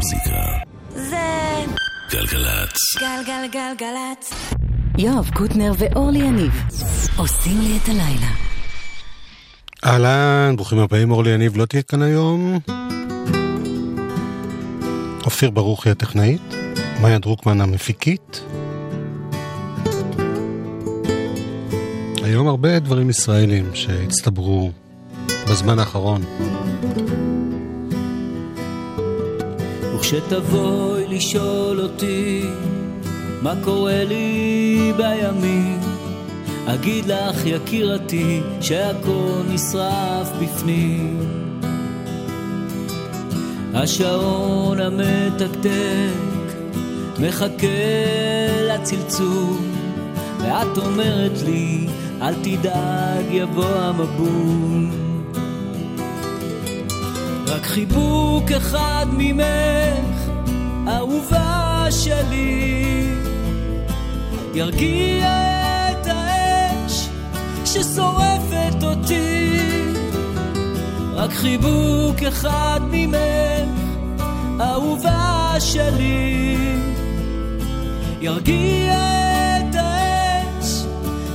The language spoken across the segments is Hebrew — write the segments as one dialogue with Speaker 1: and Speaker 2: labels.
Speaker 1: המוזיקה.
Speaker 2: זה...
Speaker 1: גלגלצ.
Speaker 2: גלגלגלגלצ.
Speaker 3: יואב קוטנר ואורלי יניב עושים לי את הלילה.
Speaker 4: אהלן, ברוכים הבאים, אורלי יניב לא תהיה כאן היום. אופיר ברוכי הטכנאית, מאיה דרוקמן המפיקית. היום הרבה דברים ישראלים שהצטברו בזמן האחרון.
Speaker 5: וכשתבואי לשאול אותי מה קורה לי בימים, אגיד לך יקירתי שהכל נשרף בפנים. השעון המתקתק מחכה לצלצול, ואת אומרת לי אל תדאג יבוא המבול. רק חיבוק אחד ממך, אהובה שלי, ירגיע את האש ששורפת אותי. רק חיבוק אחד ממך, אהובה שלי, ירגיע את האש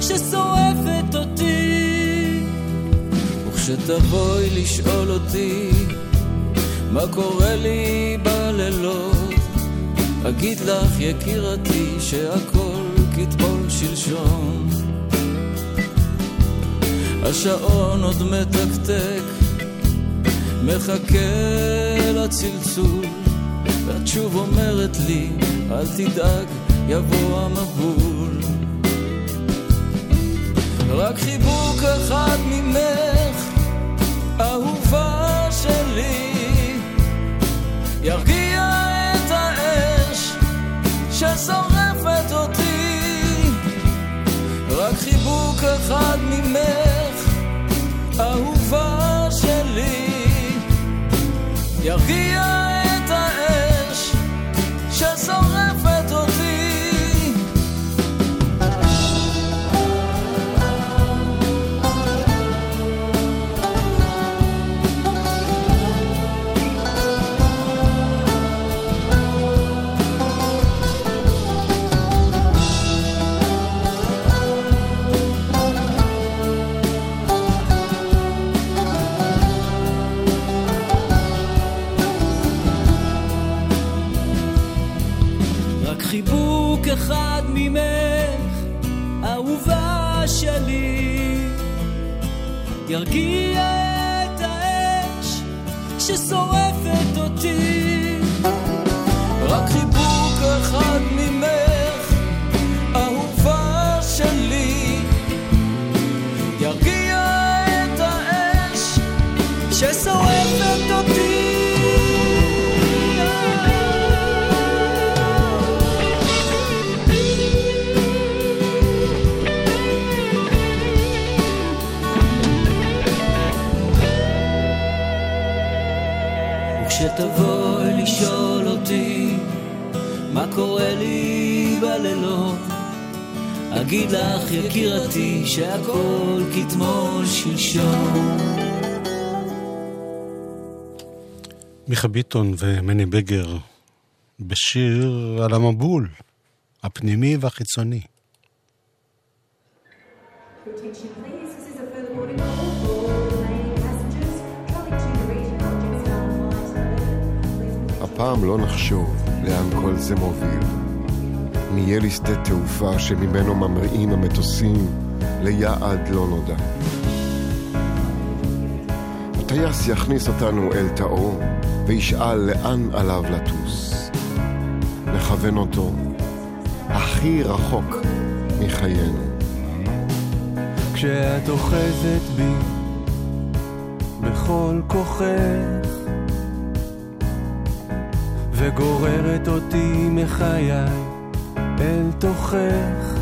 Speaker 5: ששורפת אותי. וכשתבואי לשאול אותי מה קורה לי בלילות, אגיד לך יקירתי שהכל כתמול שלשום. השעון עוד מתקתק, מחכה לצלצול, ואת שוב אומרת לי, אל תדאג, יבוא המבול. רק חיבוק אחד ממך, אהובה שלי, ירגיע את האש ששורפת אותי. רק חיבוק אחד ממך, אהובה שלי, ירגיע ירגיע את האש ששורפת וכשתבואי לשאול אותי מה קורה לי בלילות, אגיד לך יקירתי שהכל כתמול שלשום.
Speaker 4: מיכה ביטון ומני בגר בשיר על המבול, הפנימי והחיצוני.
Speaker 6: Attention
Speaker 7: הפעם לא נחשוב לאן כל זה מוביל. נהיה לשדה תעופה שממנו ממריאים המטוסים ליעד לא נודע. הטייס יכניס אותנו אל תאו וישאל לאן עליו לטוס. נכוון אותו הכי רחוק מחיינו.
Speaker 8: כשאת אוחזת בי בכל כוחך וגוררת אותי מחיי אל תוכך.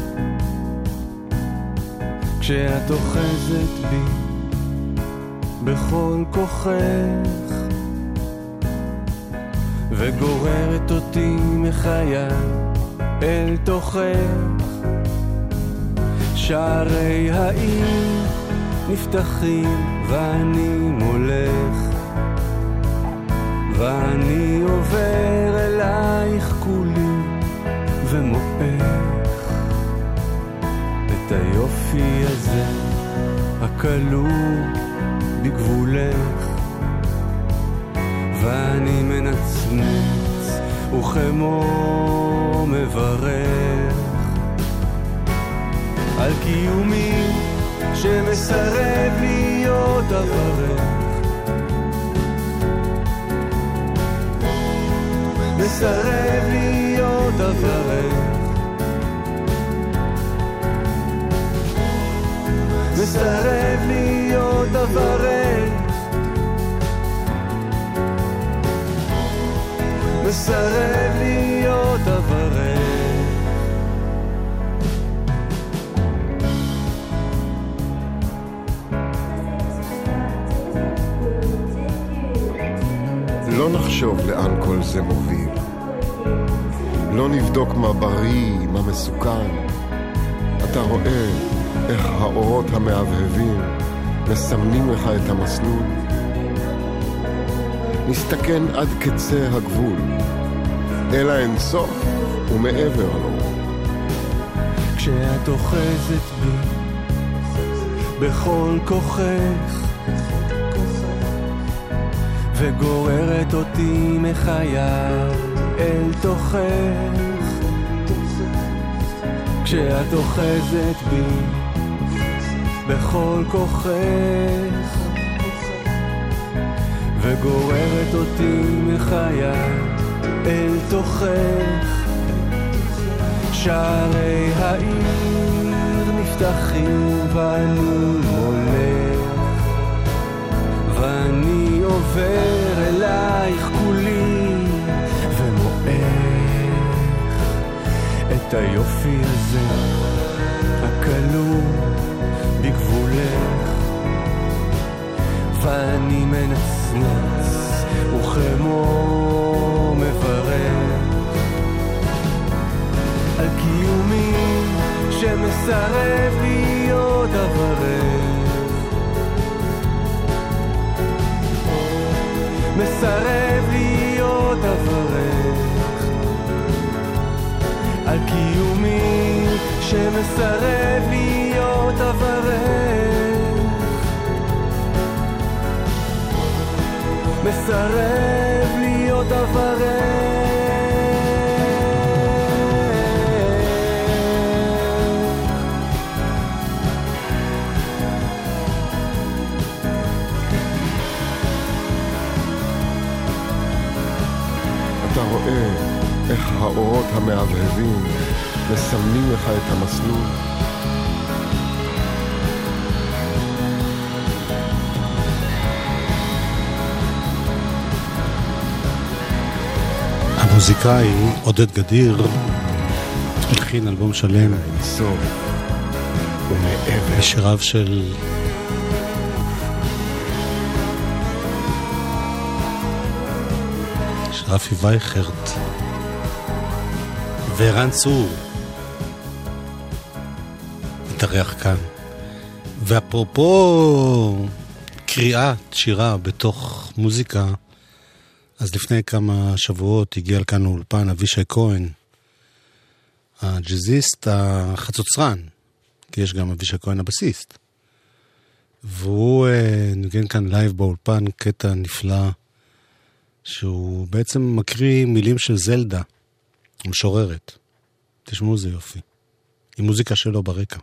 Speaker 8: כשאת אוחזת בי בכל כוחך וגוררת אותי מחיי אל תוכך. שערי העיר נפתחים ואני מולך ואני עובר אלייך כולי ומועך את היופי הזה הכלוא בגבולך. ואני מנצנץ וכמו מברך. על קיומי שמסרב להיות עברך. מסרב להיות אברך. מסרב להיות אברך. מסרב להיות אברך.
Speaker 7: לא נחשוב לאן כל זה מוביל. לא נבדוק מה בריא, מה מסוכן. אתה רואה איך האורות המהבהבים מסמנים לך את המסלול. נסתכן עד קצה הגבול, אל האינסוף ומעבר לו.
Speaker 8: כשאת אוחזת בי בכל כוחך וגוררת אותי מחיי אל תוכך. כשאת אוחזת בי בכל כוחך וגוררת אותי מחיי אל תוכך. שערי העיר נפתחים ואני הולך ואני עובר אלייך את היופי הזה הכלוא בגבולך. ואני מנצנץ וכמו מברך על קיומי שמסרב להיות אברך. מסרב קיומי שמסרב להיות אברך מסרב להיות אברך
Speaker 7: אתה רואה איך האורות המהבהבים מסמנים לך את המסלול.
Speaker 4: המוזיקאי עודד גדיר הלחין אלבום שלם. של של רפי וייכרט. וערן צור מתארח כאן. ואפרופו קריאת שירה בתוך מוזיקה, אז לפני כמה שבועות הגיע לכאן לאולפן אבישי כהן, הג'אזיסט החצוצרן, כי יש גם אבישי כהן הבסיסט. והוא אה, ניגן כאן לייב באולפן קטע נפלא, שהוא בעצם מקריא מילים של זלדה, המשוררת. תשמעו איזה יופי. עם מוזיקה שלו ברקע.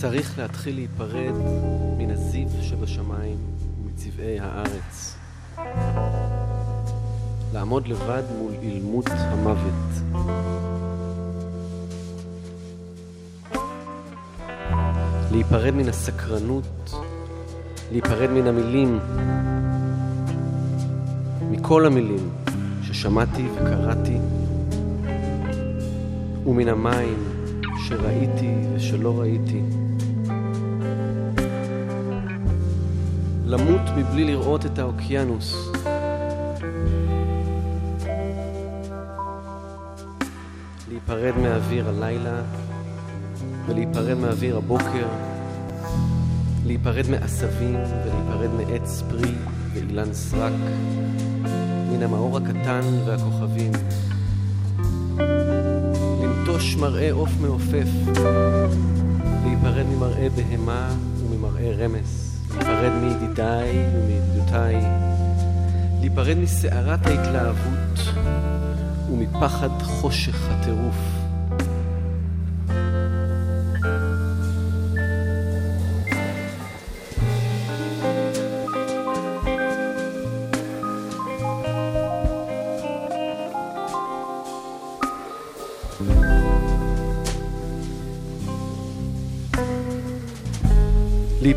Speaker 9: צריך להתחיל להיפרד מן הזיו שבשמיים ומצבעי הארץ. לעמוד לבד מול אילמות המוות. להיפרד מן הסקרנות, להיפרד מן המילים, מכל המילים ששמעתי וקראתי, ומן המים שראיתי ושלא ראיתי. מבלי לראות את האוקיינוס. להיפרד מאוויר הלילה ולהיפרד מאוויר הבוקר, להיפרד מעשבים ולהיפרד מעץ פרי ואילן סרק, מן המאור הקטן והכוכבים. לנטוש מראה עוף מעופף, להיפרד ממראה בהמה וממראה רמס, להיפרד מידידיי ומידידותיי, להיפרד מסערת ההתלהבות ומפחד חושך הטירוף.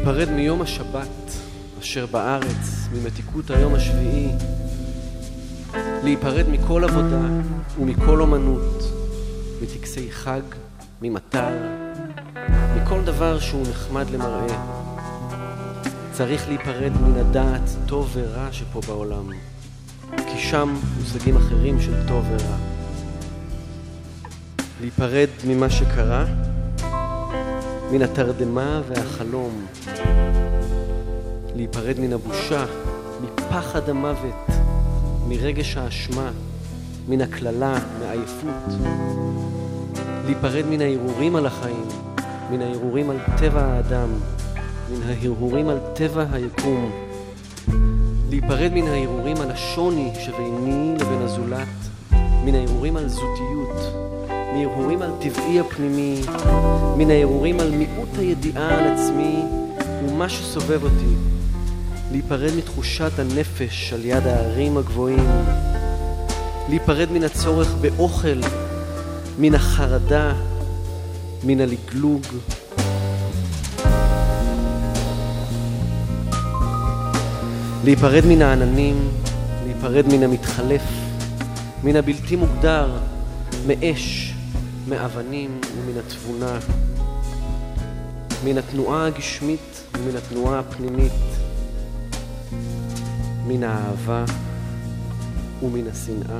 Speaker 9: להיפרד מיום השבת אשר בארץ, ממתיקות היום השביעי, להיפרד מכל עבודה ומכל אומנות, מטקסי חג, ממטר, מכל דבר שהוא נחמד למראה. צריך להיפרד מן הדעת טוב ורע שפה בעולם, כי שם מושגים אחרים של טוב ורע. להיפרד ממה שקרה, מן התרדמה והחלום, להיפרד מן הבושה, מפחד המוות, מרגש האשמה, מן הקללה, מעייפות, להיפרד מן ההרהורים על החיים, מן ההרהורים על טבע האדם, מן ההרהורים על טבע היקום, להיפרד מן ההרהורים על השוני שביני לבין הזולת, מן ההרהורים על זותיות, מהרהורים על טבעי הפנימי, מן ההרהורים על מיעוט הידיעה על עצמי ומה שסובב אותי, להיפרד מתחושת הנפש על יד ההרים הגבוהים, להיפרד מן הצורך באוכל, מן החרדה, מן הלגלוג. להיפרד מן העננים, להיפרד מן המתחלף, מן הבלתי מוגדר, מאש, מאבנים ומן התבונה, מן התנועה הגשמית ומן התנועה הפנימית, מן האהבה ומן השנאה,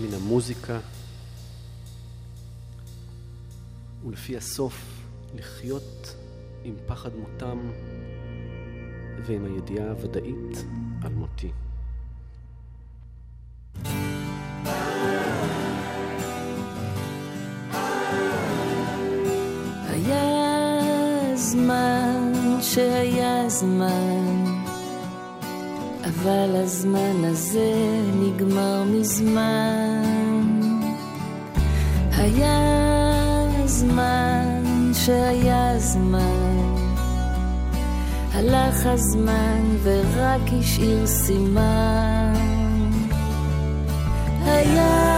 Speaker 9: מן המוזיקה, ולפי הסוף לחיות עם פחד מותם ועם הידיעה הוודאית על מותי.
Speaker 10: זמן שהיה זמן, אבל הזמן הזה נגמר מזמן. היה זמן שהיה זמן, הלך הזמן ורק השאיר סימן. היה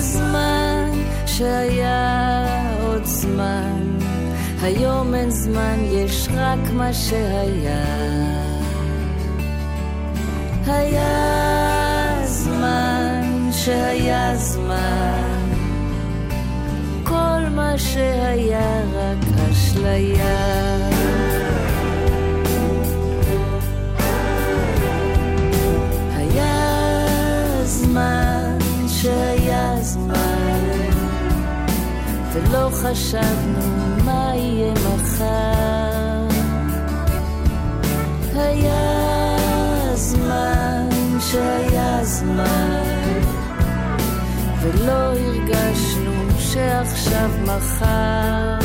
Speaker 10: זמן שהיה עוד זמן, היום אין זמן, יש רק מה שהיה. היה זמן שהיה זמן, כל מה שהיה רק אשליה. היה זמן שהיה זמן, ולא חשבנו מה יהיה מחר. היה זמן שהיה זמן, ולא הרגשנו שעכשיו מחר.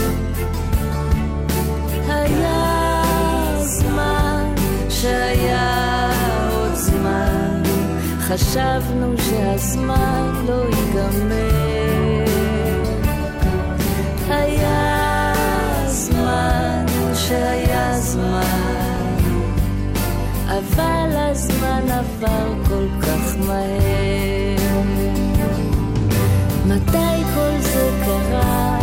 Speaker 10: היה זמן שהיה עוד זמן, חשבנו שהזמן לא ייגמר. היה זמן
Speaker 4: שהיה זמן, אבל הזמן עבר כל כך מהר. מתי כל זה קרה?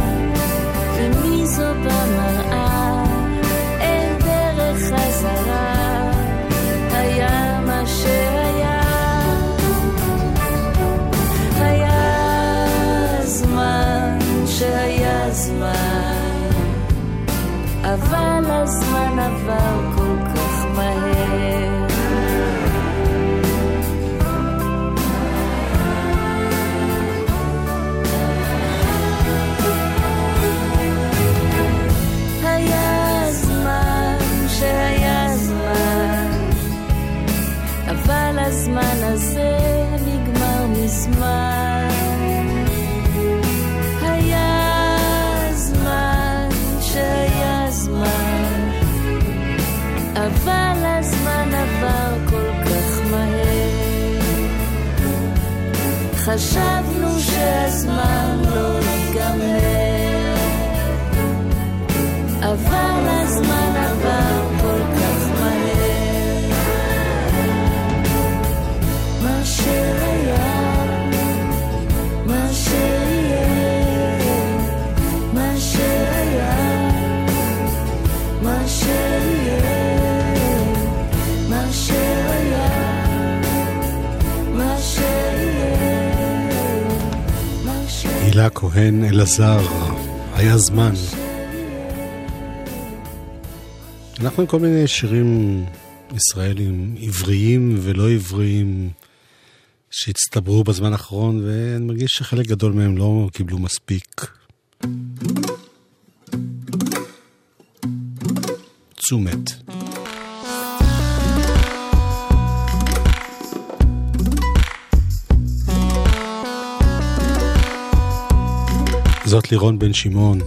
Speaker 4: colors when I חשבנו שהזמן לא ייגמר, אבל הזמן עבר כל כך מהר. מה שראינו
Speaker 11: אלה כהן אלעזר, היה זמן. אנחנו עם כל מיני שירים ישראלים, עבריים ולא עבריים, שהצטברו בזמן האחרון, ואני מרגיש שחלק גדול מהם לא קיבלו מספיק. תשומת. זאת לירון בן שמעון.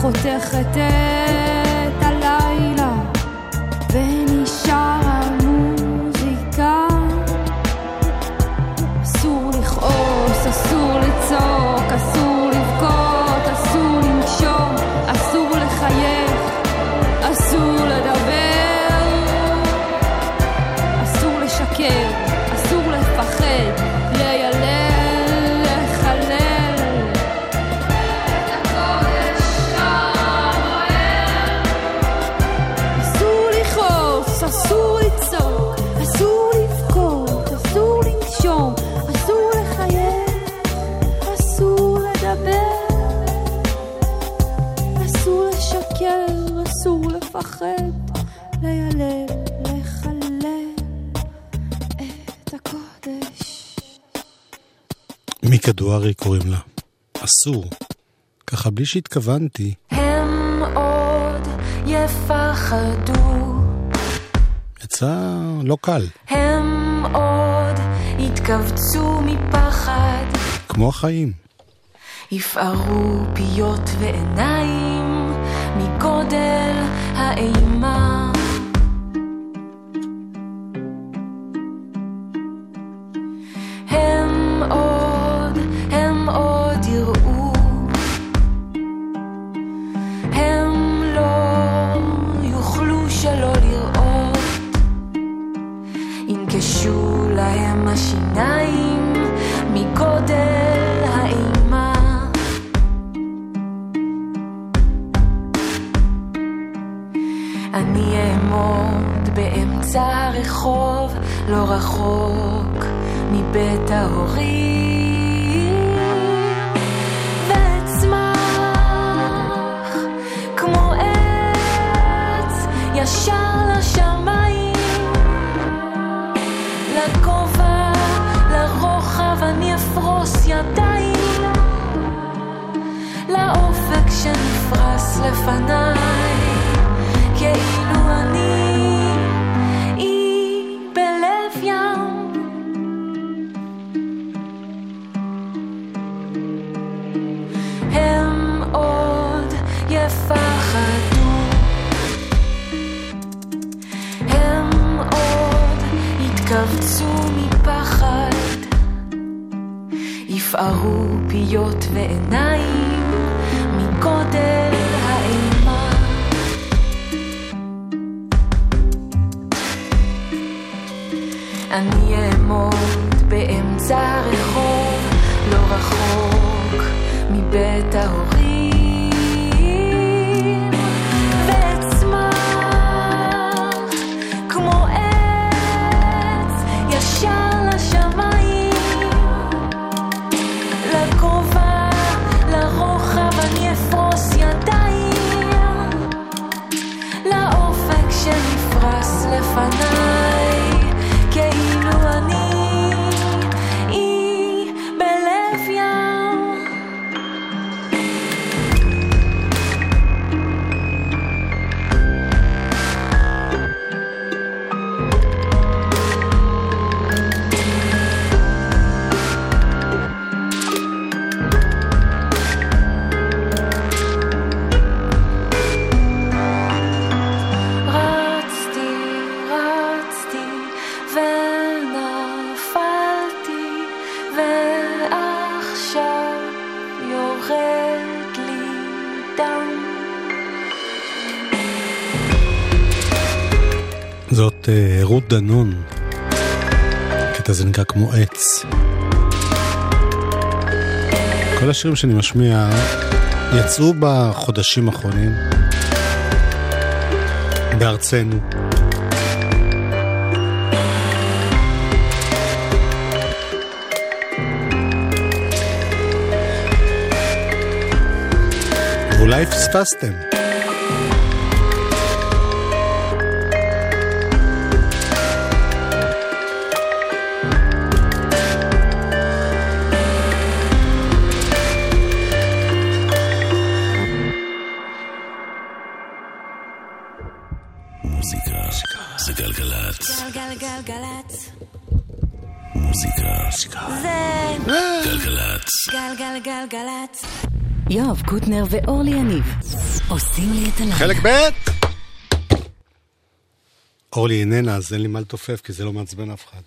Speaker 4: חותך את... רבקה דוארי קוראים לה. אסור. ככה בלי שהתכוונתי.
Speaker 10: הם עוד יפחדו.
Speaker 4: יצא לא קל.
Speaker 10: הם עוד יתכווצו מפחד.
Speaker 4: כמו החיים.
Speaker 10: יפערו פיות ועיניים מגודל האימה. העיניים מגודל האימה. אני אעמוד באמצע הרחוב, לא רחוק מבית ההורים. רץ לפניי, כאילו אני אי בלב ים. הם עוד יפחדו, הם עוד יתכווצו מפחד, יפערו פיות ועיניים. גודל אני אעמוד באמצע הרחוב, לא רחוק מבית ההורים.
Speaker 4: דנון. הקטע הזה נקרא כמו עץ. כל השירים שאני משמיע יצאו בחודשים האחרונים בארצנו. ואולי פספסתם.
Speaker 3: יואב קוטנר ואורלי יניב עושים לי את הלילה.
Speaker 4: חלק ב' אורלי איננה, אז אין לי מה לתופף, כי זה לא מעצבן אף אחד.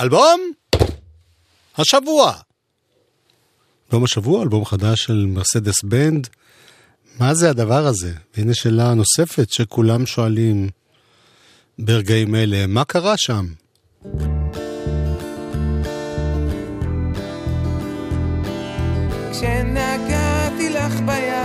Speaker 4: אלבום? השבוע. אלבום השבוע, אלבום חדש של מרסדס בנד. מה זה הדבר הזה? והנה שאלה נוספת שכולם שואלים ברגעים אלה, מה קרה שם?
Speaker 12: כשנגעתי לך ביד,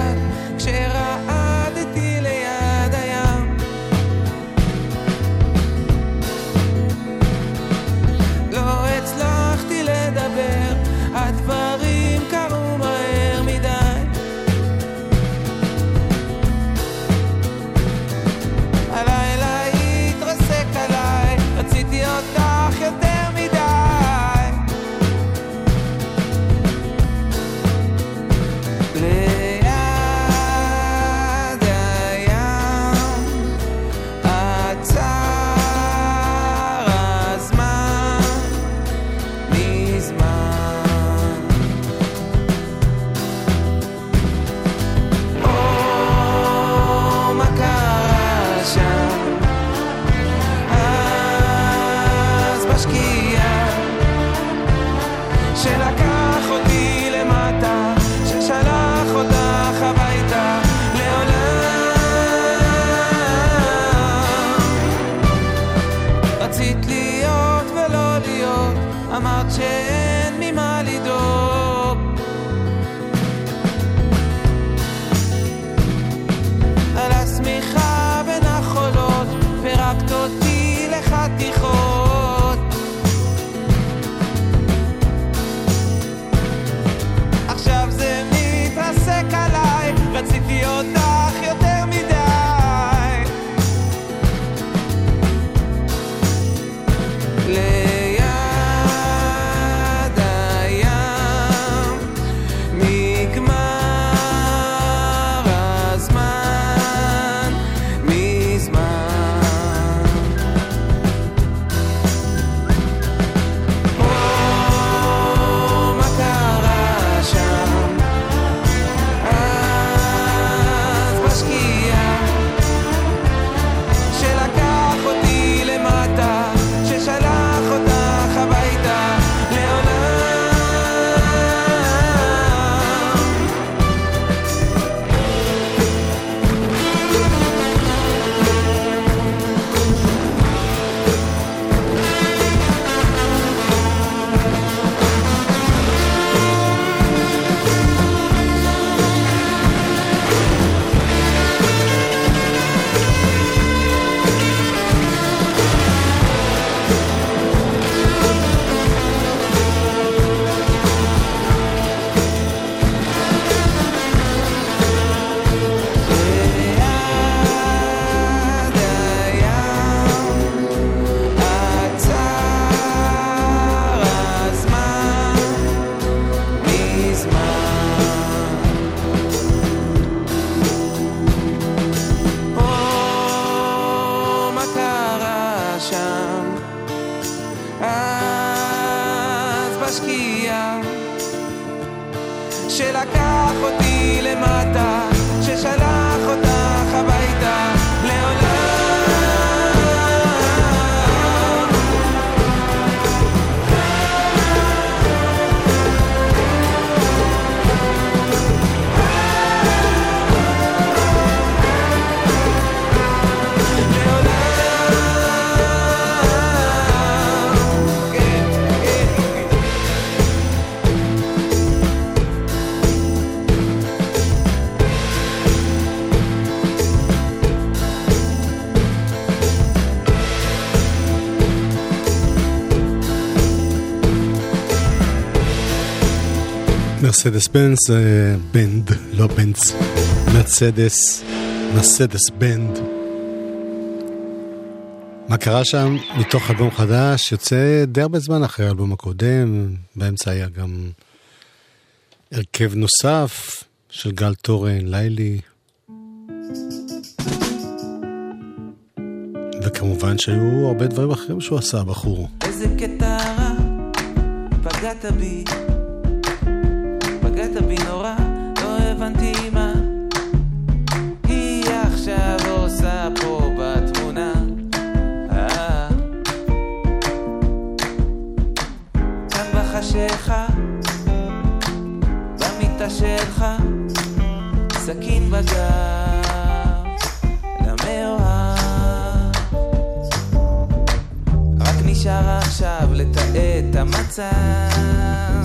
Speaker 4: מרסדס אה, בנד, לא בנץ, מרצדס, מרסדס בנד. מה קרה שם? מתוך אלבום חדש, יוצא די הרבה זמן אחרי האלבום הקודם, באמצע היה גם הרכב נוסף של גל תורן, לילי. וכמובן שהיו הרבה דברים אחרים שהוא עשה, הבחור.
Speaker 12: איזה קטע רע, פגעת בי, הבנתי מה היא עכשיו עושה פה בתמונה. אה. כאן בחשיכה, במיטה שלך, סכין בגב, למאוהב. רק נשאר עכשיו לתעד את המצב.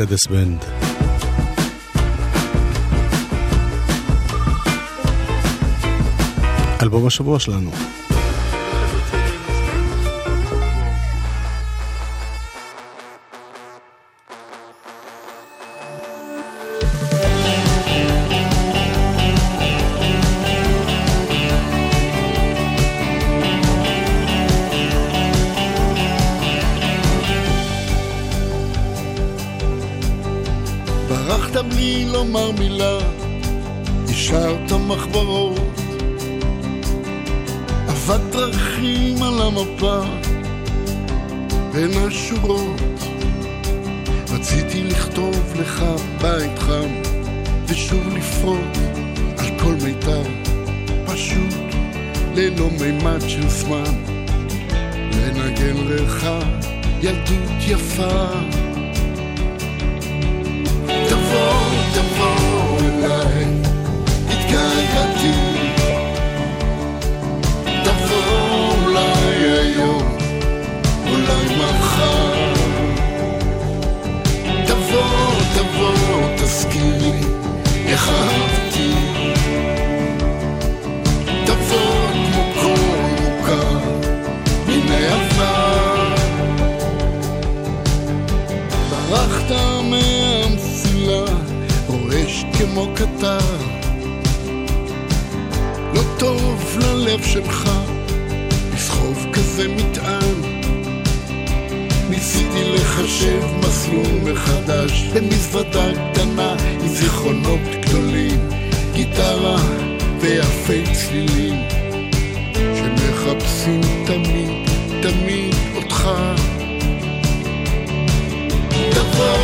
Speaker 4: מרסדס בנד. אלבום השבוע שלנו.
Speaker 13: מחברות, אהבת דרכים על המפה, בין השורות. רציתי לכתוב לך בית חם, ושוב לפרוט על כל מיתר, פשוט ללא מימד של זמן. לנגן לך ילדות יפה. כמו קטר. לא טוב ללב שלך לסחוב כזה מטען. ניסיתי לחשב מסלול מחדש במזוודה קטנה עם זיכרונות גדולים, גיטרה ויפי צלילים שמחפשים תמיד, תמיד אותך. תבוא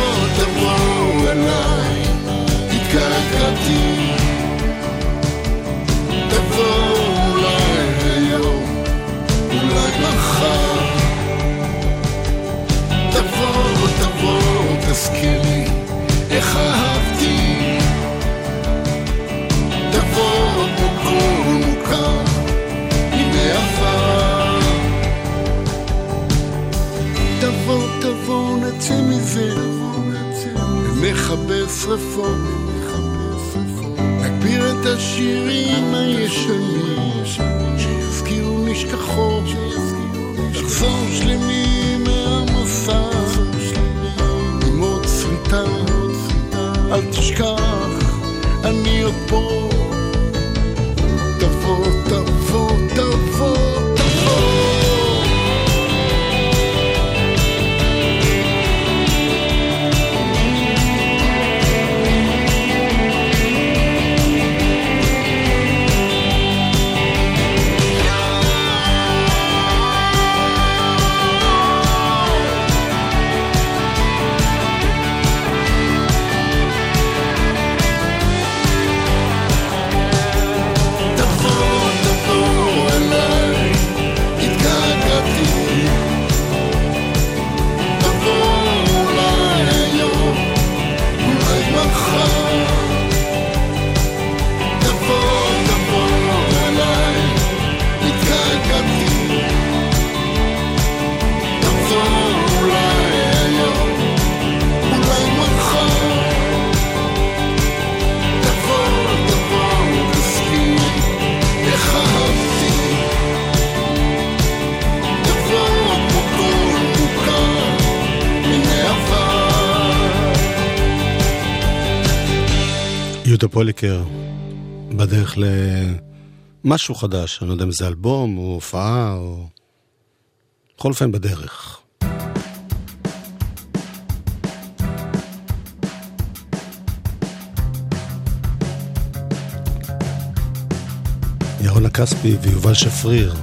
Speaker 13: נכבה שרפות, נגביר את השירים הישנים, שיזכירו נשכחות, נחזור שלמים מהמסע, עם עוד שריטה, אל תשכח, אני עוד פה.
Speaker 4: פוליקר בדרך למשהו חדש, אני לא יודע אם זה אלבום או הופעה או... בכל אופן בדרך. ירונה כספי ויובל שפריר,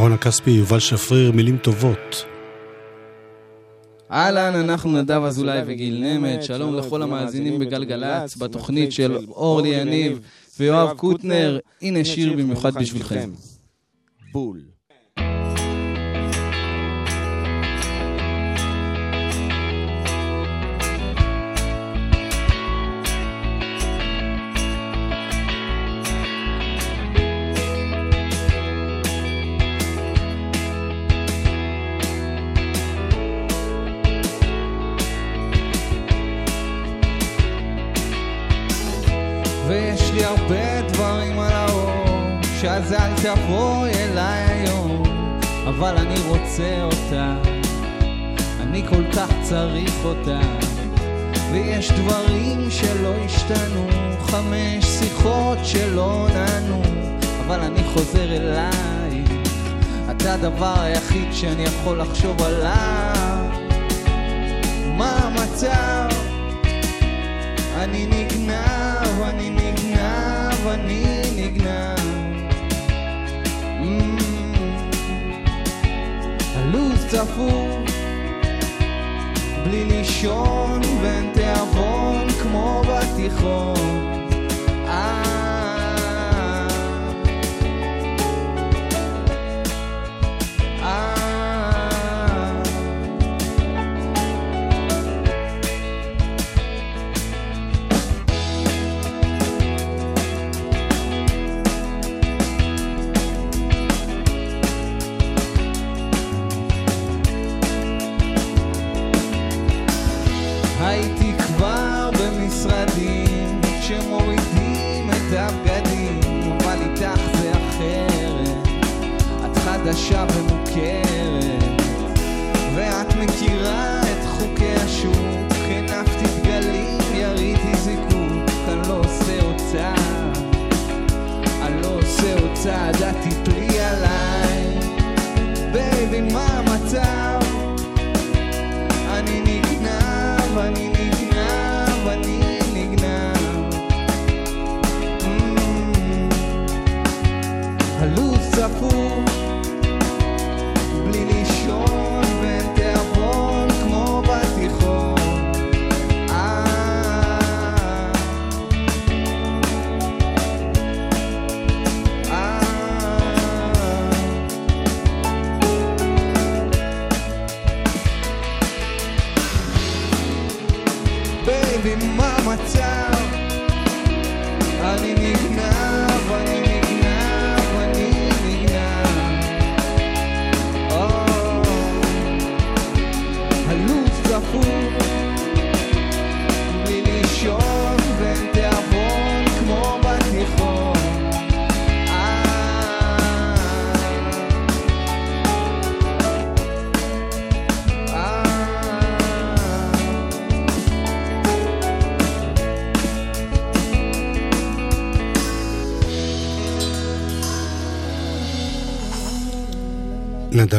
Speaker 4: ירון הכספי, יובל שפריר, מילים טובות.
Speaker 14: אהלן, אנחנו נדב אזולאי וגיל נמט, שלום לכל המאזינים בגלגלצ, בתוכנית של אורלי יניב ויואב קוטנר, הנה שיר במיוחד בשבילכם.
Speaker 15: בול.
Speaker 14: שאז אל תבואי אליי היום, אבל אני רוצה אותה, אני כל כך צריך אותה. ויש דברים שלא השתנו, חמש שיחות שלא נענו, אבל אני חוזר אלייך, אתה הדבר היחיד שאני יכול לחשוב עליו. מה המצב? אני נגנב, אני נגנב, אני נגנב. הלו"ז צפוף, בלי לישון ואין תיאבון כמו בתיכון.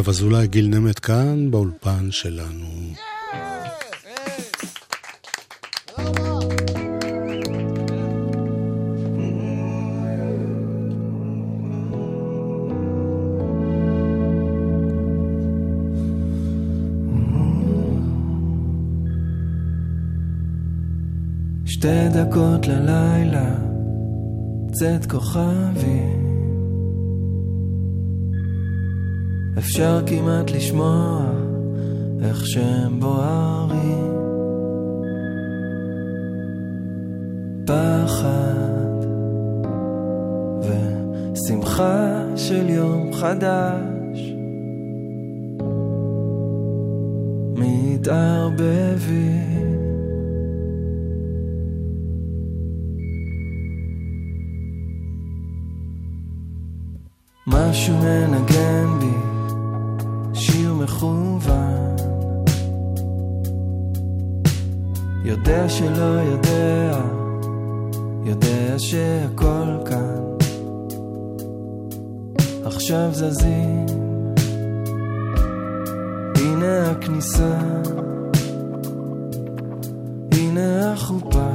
Speaker 4: נדב אזולאי, גיל נמט כאן, באולפן שלנו.
Speaker 8: שתי דקות ללילה, צאת כוכבי, אפשר כמעט לשמוע איך שהם בוערים. פחד ושמחה של יום חדש הנה הכניסה, הנה החופה,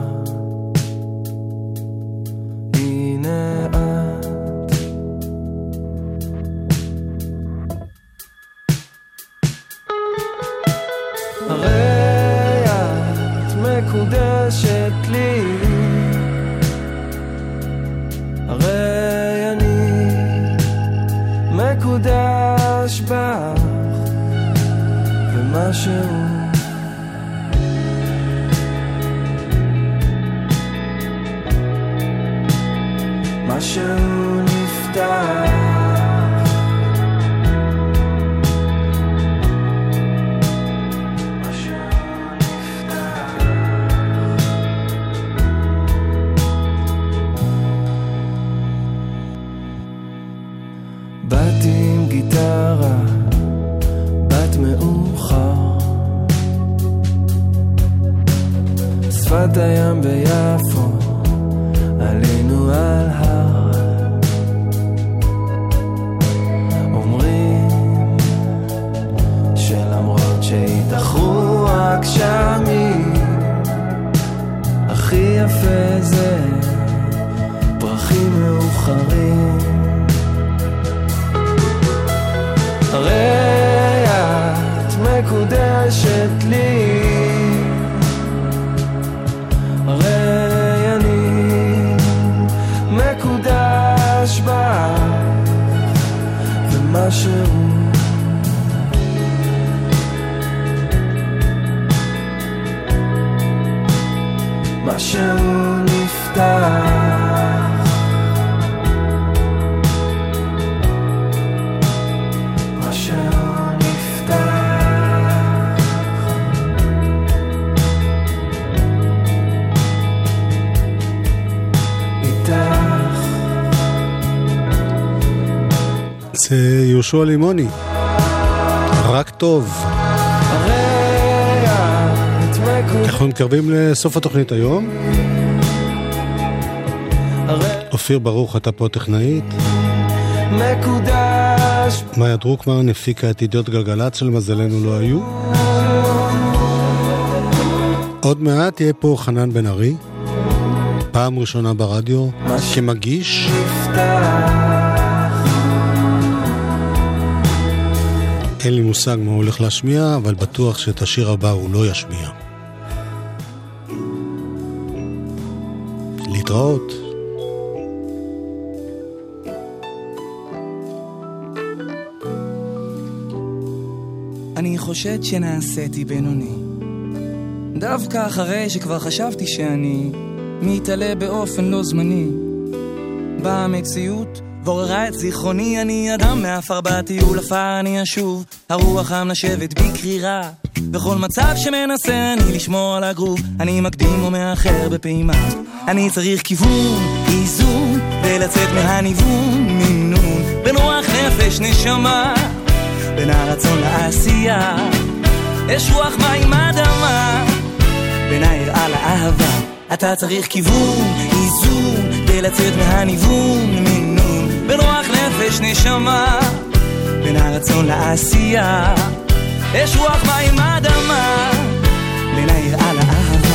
Speaker 8: ומשהו משהו. נפתח
Speaker 4: יהושע לימוני. רק טוב. אנחנו מתקרבים לסוף התוכנית היום. אופיר ברוך, אתה פה טכנאית.
Speaker 8: מקודש
Speaker 4: מאיה דרוקמן הפיקה את ידיעות גלגלצ, שלמזלנו לא היו. עוד מעט יהיה פה חנן בן ארי, פעם ראשונה ברדיו, כמגיש. אין לי מושג מה הוא הולך להשמיע, אבל בטוח שאת השיר הבא הוא לא ישמיע. להתראות.
Speaker 15: אני חושד שנעשיתי בינוני. דווקא אחרי שכבר חשבתי שאני מתעלה באופן לא זמני. באה המציאות ועוררה את זיכרוני, אני אדם מעפר בטיול עפר אני אשוב, הרוח המנשבת בי קרירה. בכל מצב שמנסה אני לשמור על הגרוב, אני מקדים או מאחר בפעימה. אני צריך כיוון, איזון, ולצאת מהניוון, מינון, בין רוח נפש נשמה. בין הרצון לעשייה, אש רוח מים אדמה, בין היראה לאהבה, אתה צריך כיוון, איזון, כדי לצאת מהניוון, מינון, בין רוח נפש נשמה, בין הרצון לעשייה, אש רוח מים אדמה, בין היראה לאהבה.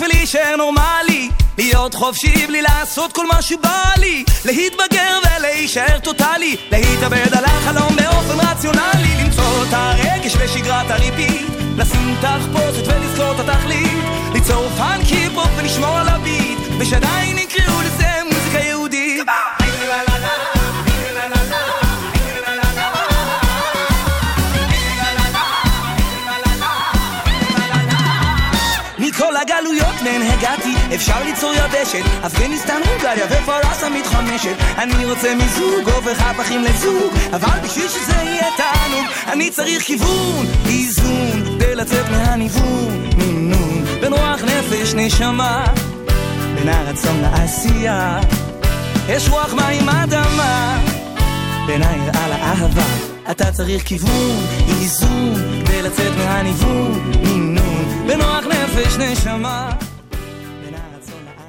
Speaker 15: ולהישאר נורמלי? להיות חופשי בלי לעשות כל מה שבא לי. להתבגר ולהישאר טוטאלי. להתאבד על החלום באופן רציונלי. למצוא את הרגש בשגרת הריבית. לשים תחפושת ולזכור את התכלית. ליצור פאנקי פופ ולשמור על הביט. ושעדיין יקראו לזה מוזיקה יהודית. מכל הגלויות מהן הגעתי. אפשר ליצור יבשת, אפגניסטן, הונגריה ופרסה מתחמשת. אני רוצה מיזוג, הופך הפכים לזוג, אבל בשביל שזה יהיה תענוג, אני צריך כיוון, איזון, כדי לצאת מהניוון, נון, בין רוח נפש נשמה, בין הרצון לעשייה. יש רוח מים אדמה, בין היראה לאהבה. אתה צריך כיוון, איזון, כדי לצאת מהניוון, נינון, בנוח נפש נשמה.